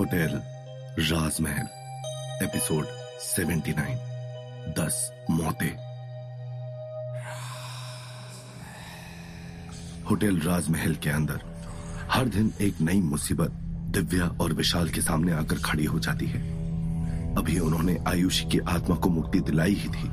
Hotel, राजमहल, episode 79 दस, मौतें। Hotel राजमहल के अंदर, हर दिन एक नई मुसीबत दिव्या और विशाल के सामने आकर खड़ी हो जाती है। अभी उन्होंने आयुषी की आत्मा को मुक्ति दिलाई ही थी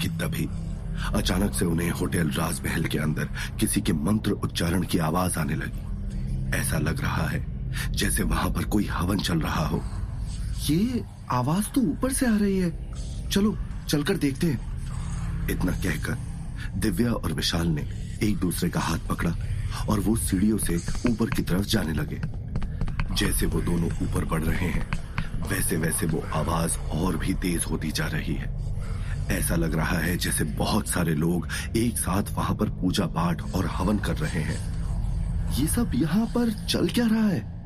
कि तभी अचानक से उन्हें होटल राजमहल के अंदर किसी के मंत्र उच्चारण की आवाज़ आने लगी। ऐसा लग रहा है जैसे वहाँ पर कोई हवन चल रहा हो। ये आवाज़ तो ऊपर से आ रही है। चलो, चलकर देखते हैं। इतना कहकर दिव्या और विशाल ने एक दूसरे का हाथ पकड़ा और वो सीढ़ियों से ऊपर की तरफ़ जाने लगे। जैसे वो दोनों ऊपर बढ़ रहे हैं, वैसे वैसे वो आवाज़ और भी तेज होती जा रही है। ऐसा लग रहा है जैसे बहुत सारे लोग एक साथ वहाँ पर पूजा पाठ और हवन कर रहे हैं। ये सब यहाँ पर चल क्या रहा है?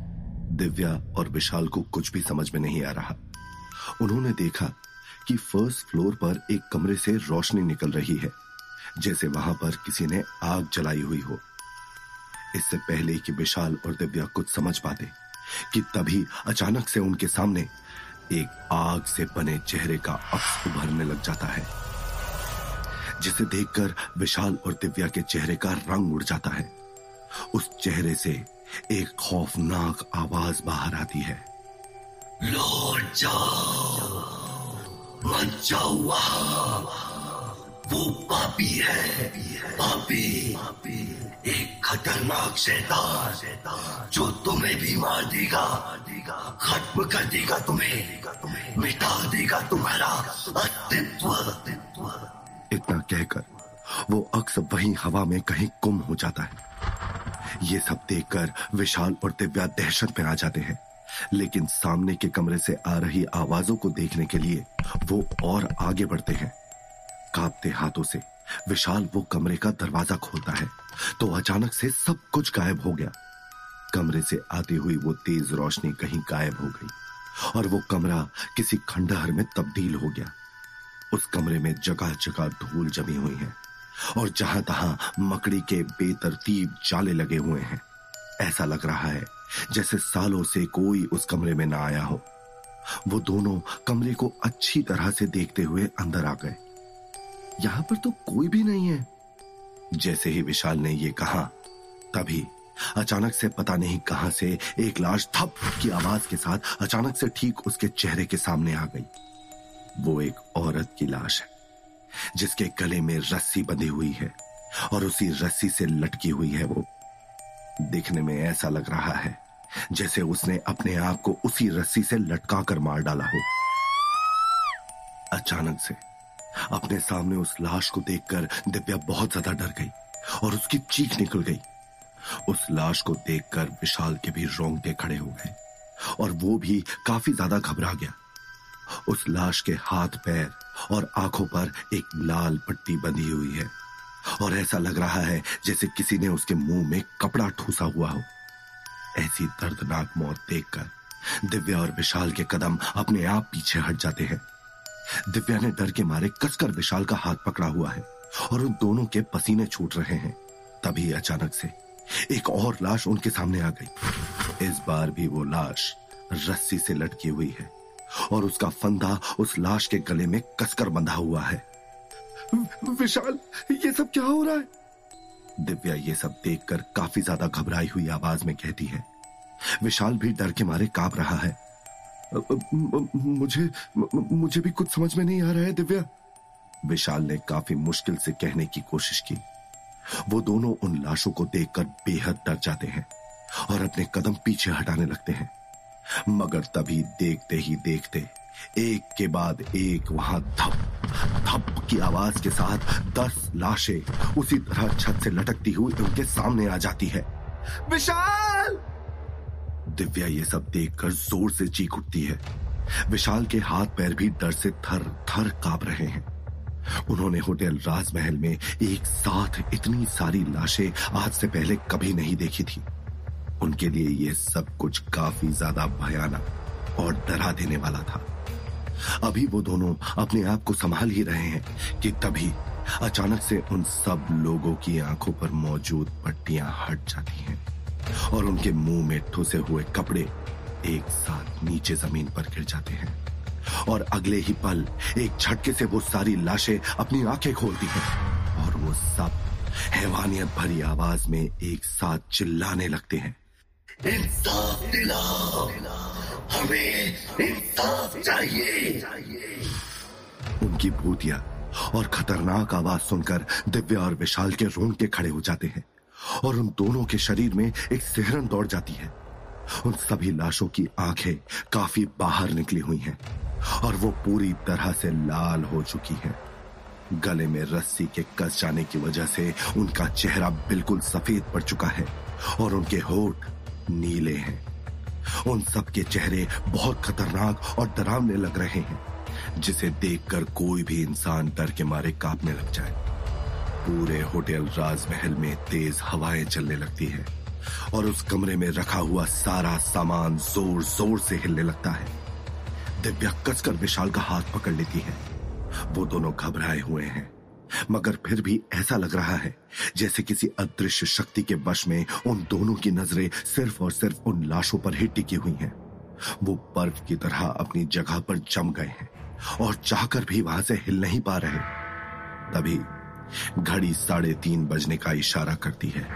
दिव्या और विशाल को कुछ भी समझ में नहीं आ रहा। उन्होंने देखा कि फ़र्स्ट फ्लोर पर एक कमरे से रोशनी निकल रही है, जैसे वहाँ पर किसी ने आग जलाई हुई हो। इससे पहले कि विशाल और दिव्या कुछ समझ पाते कि तभी अचानक से उनके सामने एक आग से बने चेहरे का अक्स उभरने लग जाता है, जिसे देखकर विशाल और दिव्या के चेहरे का रंग उड़ जाता है। उस चेहरे से एक खौफनाक आवाज़ बाहर आती है। लौट जाओ। मत जाओ वो पापी है। पापी। एक खतरनाक शैतान जो तुम्हें भी मार देगा। खत्म कर देगा तुम्हें। मिटा देगा तुम्हारा अस्तित्व। इतना कहकर वो अक्स वहीं हवा में कहीं गुम हो जाता है। ये सब देखकर विशाल और दिव्या दहशत में आ जाते हैं। लेकिन सामने के कमरे से आ रही आवाजों को देखने के लिए वो और आगे बढ़ते हैं। कांपते हाथों से विशाल वो कमरे का दरवाज़ा खोलता है तो अचानक से सब कुछ गायब हो गया। कमरे से आती हुई वो तेज रोशनी कहीं गायब हो गई और वो कमरा किसी खंडहर में तब्दील हो गया। उस कमरे में जगह जगह धूल जमी हुई है। और जहाँ तहां मकड़ी के बेतरतीब जाले लगे हुए हैं। ऐसा लग रहा है जैसे सालों से कोई उस कमरे में ना आया हो। वो दोनों कमरे को अच्छी तरह से देखते हुए अंदर आ गए। यहाँ पर तो कोई भी नहीं है। जैसे ही विशाल ने ये कहा, तभी अचानक से पता नहीं कहाँ से एक लाश थप की आवाज़ के साथ अचानक से ठीक उसके चेहरे के सामने आ गई। वो एक औरत की लाश है। जिसके गले में रस्सी बंधी हुई है और उसी रस्सी से लटकी हुई है वो। देखने में ऐसा लग रहा है जैसे उसने अपने आप को उसी रस्सी से लटका कर मार डाला हो। अचानक से अपने सामने उस लाश को देखकर दिव्या बहुत ज़्यादा डर गई और उसकी चीख निकल गई। उस लाश को देखकर विशाल के भी रोंगटे खड़े हो गए और वो भी काफ़ी ज़्यादा घबरा गया। उस लाश के हाथ, पैर और आँखों पर एक लाल पट्टी बंधी हुई है। और ऐसा लग रहा है जैसे किसी ने उसके मुँह में कपड़ा ठूसा हुआ हो। ऐसी दर्दनाक मौत देखकर दिव्या और विशाल के कदम अपने आप पीछे हट जाते हैं। दिव्या ने डर के मारे कसकर विशाल का हाथ पकड़ा हुआ है और उन दोनों के पसीने छूट रहे हैं। तभी अचानक से एक और लाश उनके सामने आ गई। इस बार भी वो लाश रस्सी से लटकी हुई है। और उसका फंदा उस लाश के गले में कसकर बंधा हुआ है। विशाल, ये सब क्या हो रहा है? दिव्या ये सब देखकर काफ़ी ज़्यादा घबराई हुई आवाज़ में कहती है। विशाल भी डर के मारे काँप रहा है। मुझे मुझे भी कुछ समझ में नहीं आ रहा है, दिव्या। विशाल ने काफ़ी मुश्किल से कहने की कोशिश की। वो दोनों उन लाशों को देखकर बेहद डर जाते हैं और अपने कदम पीछे हटाने लगते हैं। मगर तभी देखते ही देखते, एक के बाद एक वहाँ धप धप की आवाज़ के साथ दस लाशें उसी तरह छत से लटकती हुई उनके सामने आ जाती है। विशाल! दिव्या ये सब देखकर ज़ोर से चीख उठती है। विशाल के हाथ पैर भी डर से थर थर काँप रहे हैं। उन्होंने होटल राजमहल में एक साथ इतनी सारी लाशें आज से पहले कभी नहीं देखी थी। उनके लिए यह सब कुछ काफ़ी ज़्यादा भयानक और डरा देने वाला था। अभी वो दोनों अपने आप को संभाल ही रहे हैं कि तभी अचानक से उन सब लोगों की आँखों पर मौजूद पट्टियाँ हट जाती हैं और उनके मुँह में ठुसे हुए कपड़े एक साथ नीचे ज़मीन पर गिर जाते हैं और अगले ही पल एक झटके से वो सारी लाशें अपनी आँखें खोलती हैं और वो सब हैवानियत भरी आवाज़ में एक साथ चिल्लाने लगते हैं। इंसाफ दिलाओ हमें इंसाफ चाहिए। उनकी भूतिया और खतरनाक आवाज़ सुनकर दिव्या और विशाल के रोंगटे खड़े हो जाते हैं और उन दोनों के शरीर में एक सिहरन दौड़ जाती है। उन सभी लाशों की आँखें काफ़ी बाहर निकली हुई हैं और वो पूरी तरह से लाल हो चुकी है। गले में रस्सी के कस जाने की वजह से उनका चेहरा बिल्कुल सफ़ेद पड़ चुका है और उनके होठ नीले हैं। उन सब के चेहरे बहुत खतरनाक और डरावने लग रहे हैं, जिसे देखकर कोई भी इंसान डर के मारे कांपने लग जाए। पूरे होटल राजमहल में तेज हवाएँ चलने लगती है और उस कमरे में रखा हुआ सारा सामान ज़ोर ज़ोर से हिलने लगता है। दिव्या कसकर विशाल का हाथ पकड़ लेती है। वो दोनों घबराए हुए हैं। मगर फिर भी ऐसा लग रहा है जैसे किसी अदृश्य शक्ति के वश में उन दोनों की नज़रें सिर्फ़ और सिर्फ़ उन लाशों पर ही टिकी हुई हैं। वो बर्फ़ की तरह अपनी जगह पर जम गए हैं और चाहकर भी वहाँ से हिल नहीं पा रहे। तभी घड़ी साढ़े तीन बजने का इशारा करती है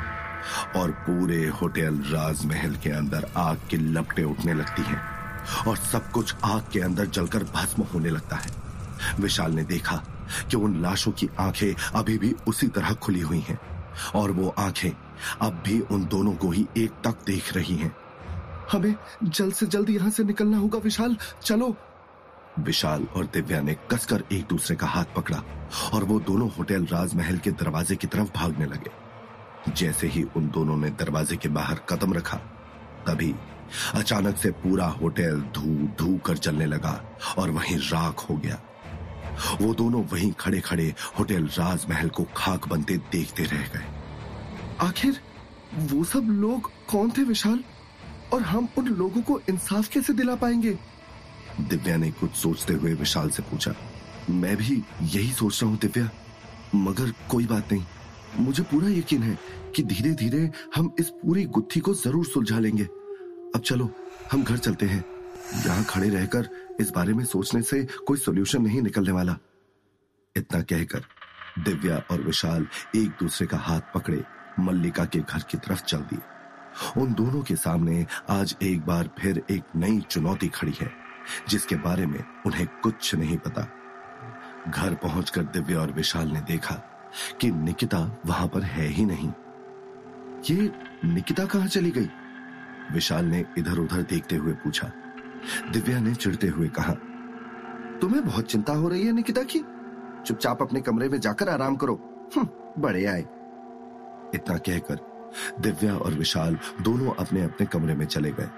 और पूरे होटल राजमहल के अंदर आग के लपटे उठने लगती हैं और सब कुछ आग के अंदर जलकर भस्म होने लगता है। विशाल ने देखा कि उन लाशों की आँखें अभी भी उसी तरह खुली हुई हैं और वो आँखें अब भी उन दोनों को ही एक तक देख रही हैं। हमें जल्द से जल्द यहाँ से निकलना होगा, विशाल। चलो। विशाल और दिव्या ने कसकर एक दूसरे का हाथ पकड़ा और वो दोनों होटल राजमहल के दरवाजे की तरफ़ भागने लगे। जैसे ही उन दोनों ने दरवाजे के बाहर कदम रखा, तभी अचानक से पूरा होटल धू धू कर जलने लगा और वहीं राख हो गया। वो दोनों वहीं खड़े खड़े होटल राजमहल को खाक बनते देखते रह गए। आखिर वो सब लोग कौन थे विशाल? और हम उन लोगों को इंसाफ कैसे दिला पाएँगे? दिव्या ने कुछ सोचते हुए विशाल से पूछा, मैं भी यही सोच रहा हूँ दिव्या, मगर कोई बात नहीं। मुझे पूरा यकीन है कि धीरे धीरे हम इस पूरी गुत्थी को ज़रूर सुलझा लेंगे। अब चलो, हम घर चलते हैं। यहाँ खड़े रहकर इस बारे में सोचने से कोई सोल्यूशन नहीं निकलने वाला। इतना कहकर दिव्या और विशाल एक दूसरे का हाथ पकड़े मल्लिका के घर की तरफ़ चल दिए। उन दोनों के सामने आज एक बार फिर एक नई चुनौती खड़ी है, जिसके बारे में उन्हें कुछ नहीं पता। घर पहुंचकर दिव्या और विशाल ने देखा कि निकिता वहाँ पर है ही नहीं। ये निकिता कहाँ चली गई? विशाल ने इधर उधर देखते हुए पूछा। दिव्या ने चिड़ते हुए कहा तुम्हें बहुत चिंता हो रही है निकिता की? चुपचाप अपने कमरे में जाकर आराम करो। हम्म, बड़े आए। इतना कहकर दिव्या और विशाल दोनों अपने अपने कमरे में चले गए।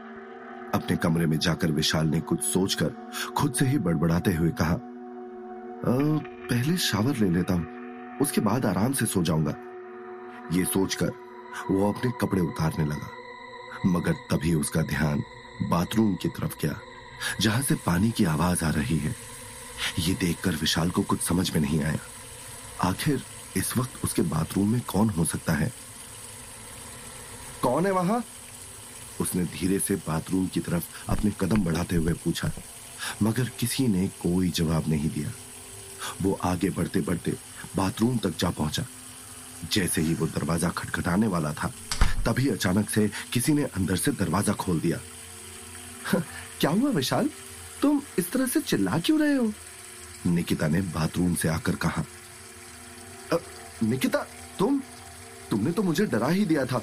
अपने कमरे में जाकर विशाल ने कुछ सोचकर खुद से ही बड़बड़ाते हुए कहा पहले शावर ले लेता हूँ उसके बाद आराम से सो जाऊँगा। ये सोचकर वो अपने कपड़े उतारने लगा मगर तभी उसका ध्यान बाथरूम की तरफ़ गया, जहाँ से पानी की आवाज़ आ रही है। ये देखकर विशाल को कुछ समझ में नहीं आया। आखिर इस वक्त उसके बाथरूम में कौन हो सकता है? कौन है वहाँ? उसने धीरे से बाथरूम की तरफ़ अपने कदम बढ़ाते हुए पूछा, मगर किसी ने कोई जवाब नहीं दिया। वो आगे बढ़ते बढ़ते बाथरूम तक जा पहुँचा। जैसे ही वो दरवाज़ा खटखटाने वाला था, तभी अचानक से किसी ने अंदर से दरवाज़ा खोल दिया। क्या हुआ विशाल? तुम इस तरह से चिल्ला क्यों रहे हो? निकिता ने बाथरूम से आकर कहा निकिता, तुम, तुमने तो मुझे डरा ही दिया था।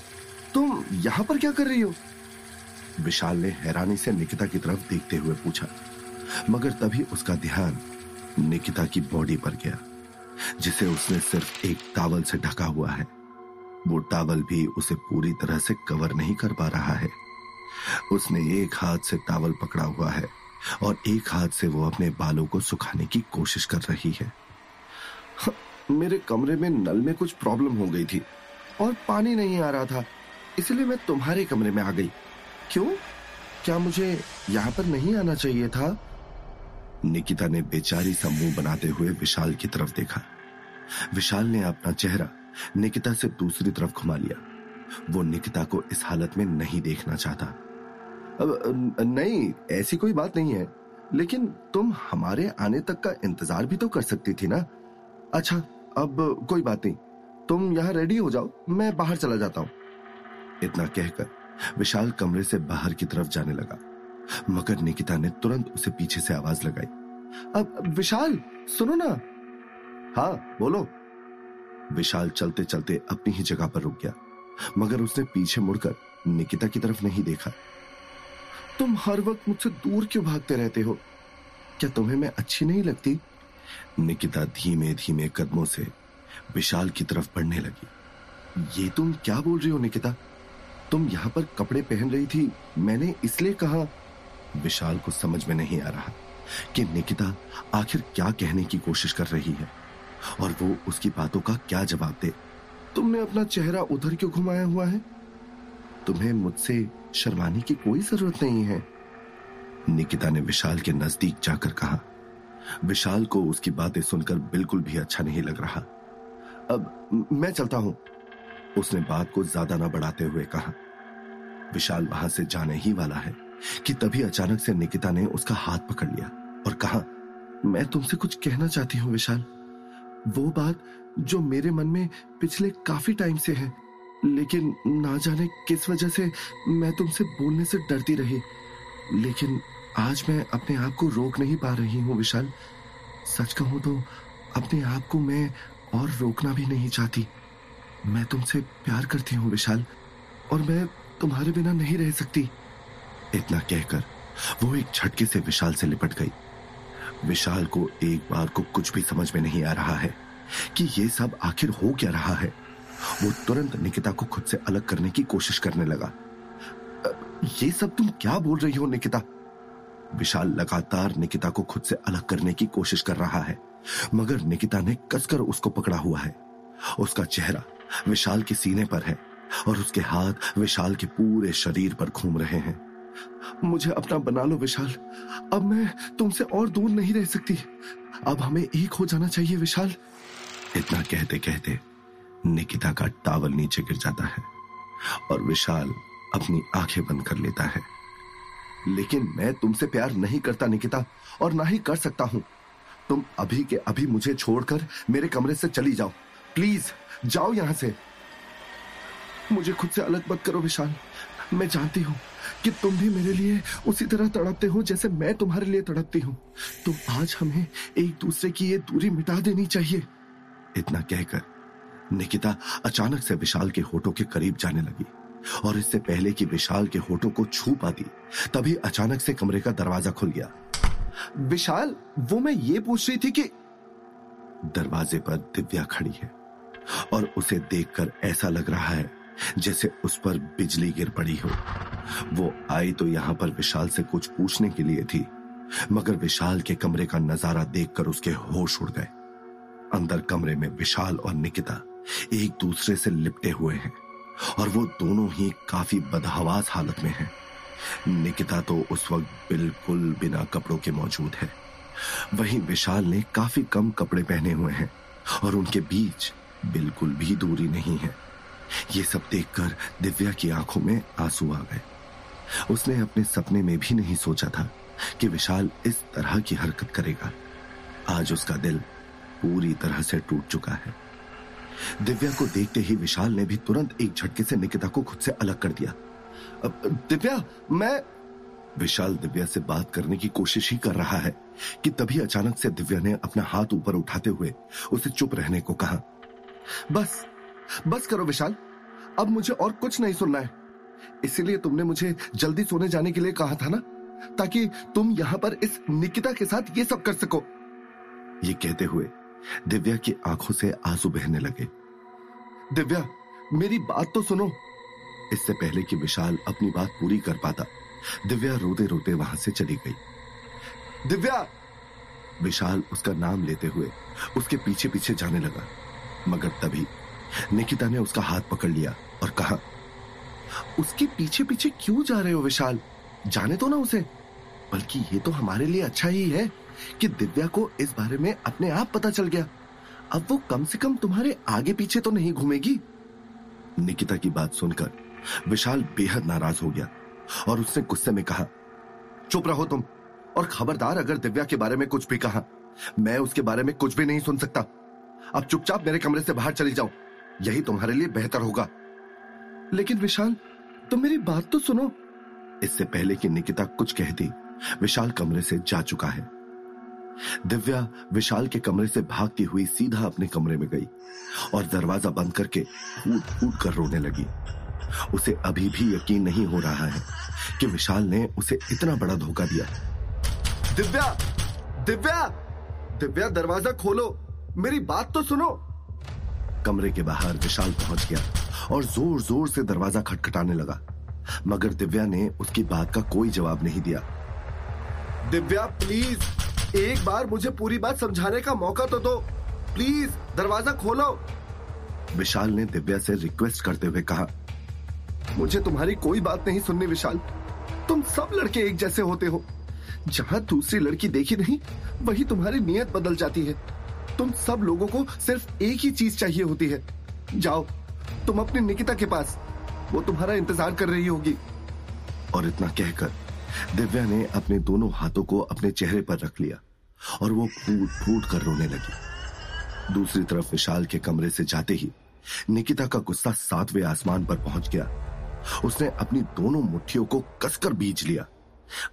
तुम यहाँ पर क्या कर रही हो? विशाल ने हैरानी से निकिता की तरफ़ देखते हुए पूछा, मगर तभी उसका ध्यान निकिता की बॉडी पर गया, जिसे उसने सिर्फ़ एक टावल से ढका हुआ है। वो टावल भी उसे पूरी तरह से कवर नहीं कर पा रहा है। उसने एक हाथ से टावल पकड़ा हुआ है और एक हाथ से वो अपने बालों को सुखाने की कोशिश कर रही है। मेरे कमरे में नल में कुछ प्रॉब्लम हो गई थी और पानी नहीं आ रहा था, इसलिए मैं तुम्हारे कमरे में आ गई। क्यों? क्या मुझे यहाँ पर नहीं आना चाहिए था? निकिता ने बेचारी सा मुँह बनाते हुए विशाल की तरफ़ देखा। विशाल ने अपना चेहरा निकिता से दूसरी तरफ़ घुमा लिया। वो निकिता को इस हालत में नहीं देखना चाहता। नहीं, ऐसी कोई बात नहीं है। लेकिन तुम हमारे आने तक का इंतज़ार भी तो कर सकती थी ना? अच्छा अब कोई बात नहीं। तुम यहाँ रेडी हो जाओ, मैं बाहर चला जाता हूँ। इतना कहकर विशाल कमरे से बाहर की तरफ़ जाने लगा। मगर निकिता ने तुरंत उसे पीछे से आवाज़ लगाई। अब, विशाल, सुनो ना। हाँ बोलो। विशाल चलते चलते अपनी ही जगह पर रुक गया। मगर उसने पीछे मुड़कर निकिता की तरफ़ नहीं देखा। तुम हर वक्त मुझसे दूर क्यों भागते रहते हो? क्या तुम्हें मैं अच्छी नहीं लगती? निकिता धीमे धीमे कदमों से विशाल की तरफ़ बढ़ने लगी। ये तुम क्या बोल रही हो, निकिता? तुम यहाँ पर कपड़े पहन रही थी, मैंने इसलिए कहा। विशाल को समझ में नहीं आ रहा कि निकिता आखिर क्या कहने की कोशिश कर रही है और वो उसकी बातों का क्या जवाब दे। तुमने अपना चेहरा उधर क्यों घुमाया हुआ है? तुम्हें मुझसे शर्माने की कोई ज़रूरत नहीं है। निकिता ने विशाल के नज़दीक जाकर कहा, विशाल को उसकी बातें सुनकर बिल्कुल भी अच्छा नहीं लग रहा। अब मैं चलता हूँ, उसने बात को ज़्यादा ना बढ़ाते हुए कहा। विशाल वहाँ से जाने ही वाला है कि तभी अचानक से निकिता ने उसका हाथ पकड़ लिया और कहा, मैं तुमसे कुछ कहना चाहती हूँ विशाल। वो बात जो मेरे मन में पिछले काफ़ी टाइम से है लेकिन ना जाने किस वजह से मैं तुमसे बोलने से डरती रही। लेकिन आज मैं अपने आप को रोक नहीं पा रही हूँ विशाल। सच कहूँ तो अपने आप को मैं और रोकना भी नहीं चाहती। मैं तुमसे प्यार करती हूँ विशाल, और मैं तुम्हारे बिना नहीं रह सकती। इतना कहकर वो एक झटके से विशाल से लिपट गई। विशाल को एक बार को कुछ भी समझ में नहीं आ रहा है कि ये सब आखिर हो क्या रहा है। वो तुरंत निकिता को खुद से अलग करने की कोशिश करने लगा। ये सब तुम क्या बोल रही हो, निकिता? विशाल लगातार निकिता को खुद से अलग करने की कोशिश कर रहा है, मगर निकिता ने कसकर उसको पकड़ा हुआ है। उसका चेहरा विशाल के सीने पर है और उसके हाथ विशाल के पूरे शरीर पर घूम रहे हैं। मुझे अपना बना लो विशाल। अब मैं तुमसे और दूर नहीं रह सकती। अब हमें एक हो जाना चाहिए विशाल। इतना कहते कहते निकिता का टावल नीचे गिर जाता है और विशाल अपनी आँखें बंद कर लेता है। लेकिन मैं तुमसे प्यार नहीं करता, निकिता, और ना ही कर सकता हूँ। तुम अभी के अभी मुझे छोड़कर मेरे कमरे से चली जाओ। प्लीज़, जाओ यहाँ से। मुझे खुद से अलग मत करो विशाल। मैं जानती हूँ कि तुम भी मेरे लिए उसी तरह तड़पते हो जैसे मैं तुम्हारे लिए तड़पती हूँ। तो आज हमें एक दूसरे की ये दूरी मिटा देनी चाहिए। इतना कहकर निकिता अचानक से विशाल के होठों के करीब जाने लगी और इससे पहले कि विशाल के होठों को छू पाती, तभी अचानक से कमरे का दरवाज़ा खुल गया। विशाल, वो मैं ये पूछ रही थी कि दरवाजे पर दिव्या खड़ी है और उसे देखकर ऐसा लग रहा है जैसे उस पर बिजली गिर पड़ी हो। वो आई तो यहाँ पर विशाल से कुछ पूछने के लिए थी, मगर विशाल के कमरे का नज़ारा देखकर उसके होश उड़ गए। अंदर कमरे में विशाल और निकिता एक दूसरे से लिपटे हुए हैं और वो दोनों ही काफ़ी बदहवास हालत में हैं। निकिता तो उस वक्त बिल्कुल बिना कपड़ों के मौजूद है। वहीं विशाल ने काफ़ी कम कपड़े पहने हुए हैं और उनके बीच बिल्कुल भी दूरी नहीं है। ये सब देखकर दिव्या की आँखों में आँसू आ गए। उसने अपने सपने में भी नहीं सोचा था कि विशाल इस तरह की हरकत करेगा। आज उसका दिल पूरी तरह से टूट चुका है। दिव्या को देखते ही विशाल ने भी तुरंत एक झटके से निकिता को खुद से अलग कर दिया। दिव्या, मैं विशाल दिव्या से बात करने की कोशिश ही कर रहा है कि तभी अचानक से दिव्या ने अपना हाथ ऊपर उठाते हुए उसे चुप रहने को कहा। बस बस करो विशाल, अब मुझे और कुछ नहीं सुनना है। इसीलिए तुमने मुझे जल्दी सोने जाने के लिए कहा था ना, ताकि तुम यहाँ पर इस निकिता के साथ ये सब कर सको। ये कहते हुए दिव्या की आँखों से आँसू बहने लगे। दिव्या, मेरी बात तो सुनो। इससे पहले कि विशाल अपनी बात पूरी कर पाता, दिव्या रोते रोते वहाँ से चली गई। दिव्या! विशाल उसका नाम लेते हुए उसके पीछे पीछे जाने लगा। मगर तभी निकिता ने उसका हाथ पकड़ लिया और कहा, उसके पीछे पीछे क्यों जा रहे हो विशाल? जाने तो ना उसे। बल्कि ये तो हमारे लिए अच्छा ही है। कि दिव्या को इस बारे में अपने आप पता चल गया। अब वो कम से कम तुम्हारे आगे पीछे तो नहीं घूमेगी। निकिता की बात सुनकर विशाल बेहद नाराज़ हो गया और उसने गुस्से में कहा, चुप रहो तुम और खबरदार अगर दिव्या के बारे में कुछ भी कहा, मैं उसके बारे में कुछ भी नहीं सुन सकता। अब चुपचाप मेरे कमरे से बाहर चली जाओ, यही तुम्हारे लिए बेहतर होगा। लेकिन विशाल, तुम मेरी बात तो सुनो। इससे पहले कि निकिता कुछ कहती विशाल कमरे से जा चुका है। दिव्या विशाल के कमरे से भागती हुई सीधा अपने कमरे में गई और दरवाज़ा बंद करके फूट फूट कर रोने लगी। उसे अभी भी यकीन नहीं हो रहा है कि विशाल ने उसे इतना बड़ा धोखा दिया। दिव्या! दिव्या! दिव्या, दरवाज़ा खोलो। मेरी बात तो सुनो। कमरे के बाहर विशाल पहुँच गया और ज़ोर ज़ोर से दरवाज़ा खटखटाने लगा। मगर दिव्या ने उसकी बात का कोई जवाब नहीं दिया। दिव्या, प्लीज़! एक बार मुझे पूरी बात समझाने का मौका तो दो। प्लीज़, दरवाज़ा खोलो। विशाल ने दिव्या से रिक्वेस्ट करते हुए कहा, मुझे तुम्हारी कोई बात नहीं सुननी विशाल। तुम सब लड़के एक जैसे होते हो। जहाँ दूसरी लड़की देखी नहीं, वही तुम्हारी नियत बदल जाती है। तुम सब लोगों को सिर्फ़ एक ही चीज़ चाहिए होती है। जाओ, तुम अपनी निकिता के पास। वो तुम्हारा इंतज़ार कर रही होगी। और इतना कहकर दिव्या ने अपने दोनों हाथों को अपने चेहरे पर रख लिया। और वो फूट फूट कर रोने लगी। दूसरी तरफ़ विशाल के कमरे से जाते ही निकिता का गुस्सा सातवें आसमान पर पहुँच गया। उसने अपनी दोनों मुट्ठियों को कसकर बीज लिया।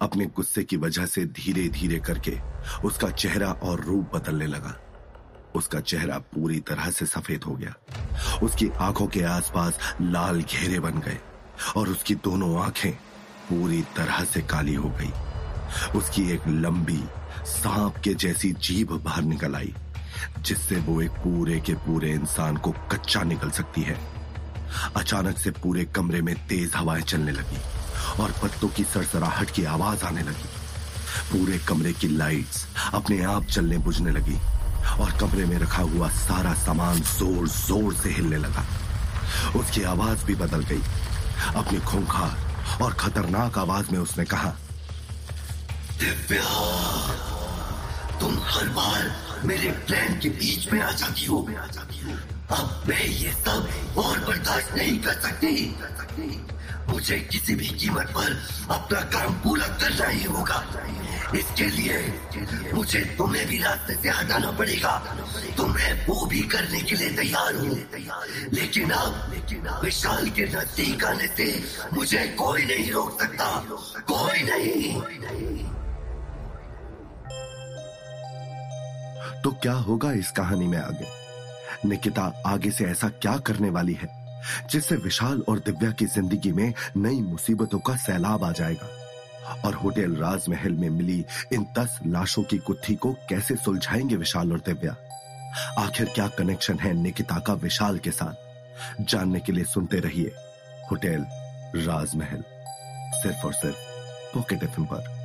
अपने गुस्से की वजह से धीरे धीरे करके उसका चेहरा और रूप बदलने लगा। उसका चेहरा पूरी तरह से सफ़ेद हो गया। उसकी आँखों के आसपास लाल घेरे बन गए और उसकी दोनों आँखें पूरी तरह से काली हो गई। उसकी एक लंबी सांप के जैसी जीभ बाहर निकल आई, जिससे वो एक पूरे के पूरे इंसान को कच्चा निकल सकती है। अचानक से पूरे कमरे में तेज हवाएँ चलने लगी और पत्तों की सरसराहट की आवाज़ आने लगी। पूरे कमरे की लाइट्स अपने आप चलने बुझने लगी और कमरे में रखा हुआ सारा सामान ज़ोर ज़ोर से हिलने लगा। उसकी आवाज़ भी बदल गई। अपनी खूंखार और खतरनाक आवाज़ में उसने कहा दिव्या, तुम हर बार मेरे प्लान के बीच में आ जाती हो। जाती हूँ अब मैं ये सब और बर्दाश्त नहीं कर सकती। मुझे किसी भी कीमत पर अपना काम पूरा करना ही होगा। इसके लिए मुझे तुम्हें भी रास्ते से हटाना पड़ेगा। तुम्हें वो भी करने के लिए तैयार हूँ। लेकिन अब लेकिन विशाल के नज़दीक आने से मुझे कोई नहीं रोक सकता। कोई नहीं। तो क्या होगा इस कहानी में आगे? निकिता आगे से ऐसा क्या करने वाली है, जिससे विशाल और दिव्या की ज़िंदगी में नई मुसीबतों का सैलाब आ जाएगा? और होटल राजमहल में मिली इन दस लाशों की गुत्थी को कैसे सुलझाएँगे विशाल और दिव्या? आखिर क्या कनेक्शन है निकिता का विशाल के साथ? जानने के लिए सुनते रहिए होटल राजमहल, सिर्फ़ और सिर्फ़ पॉकेट एफ़ पर।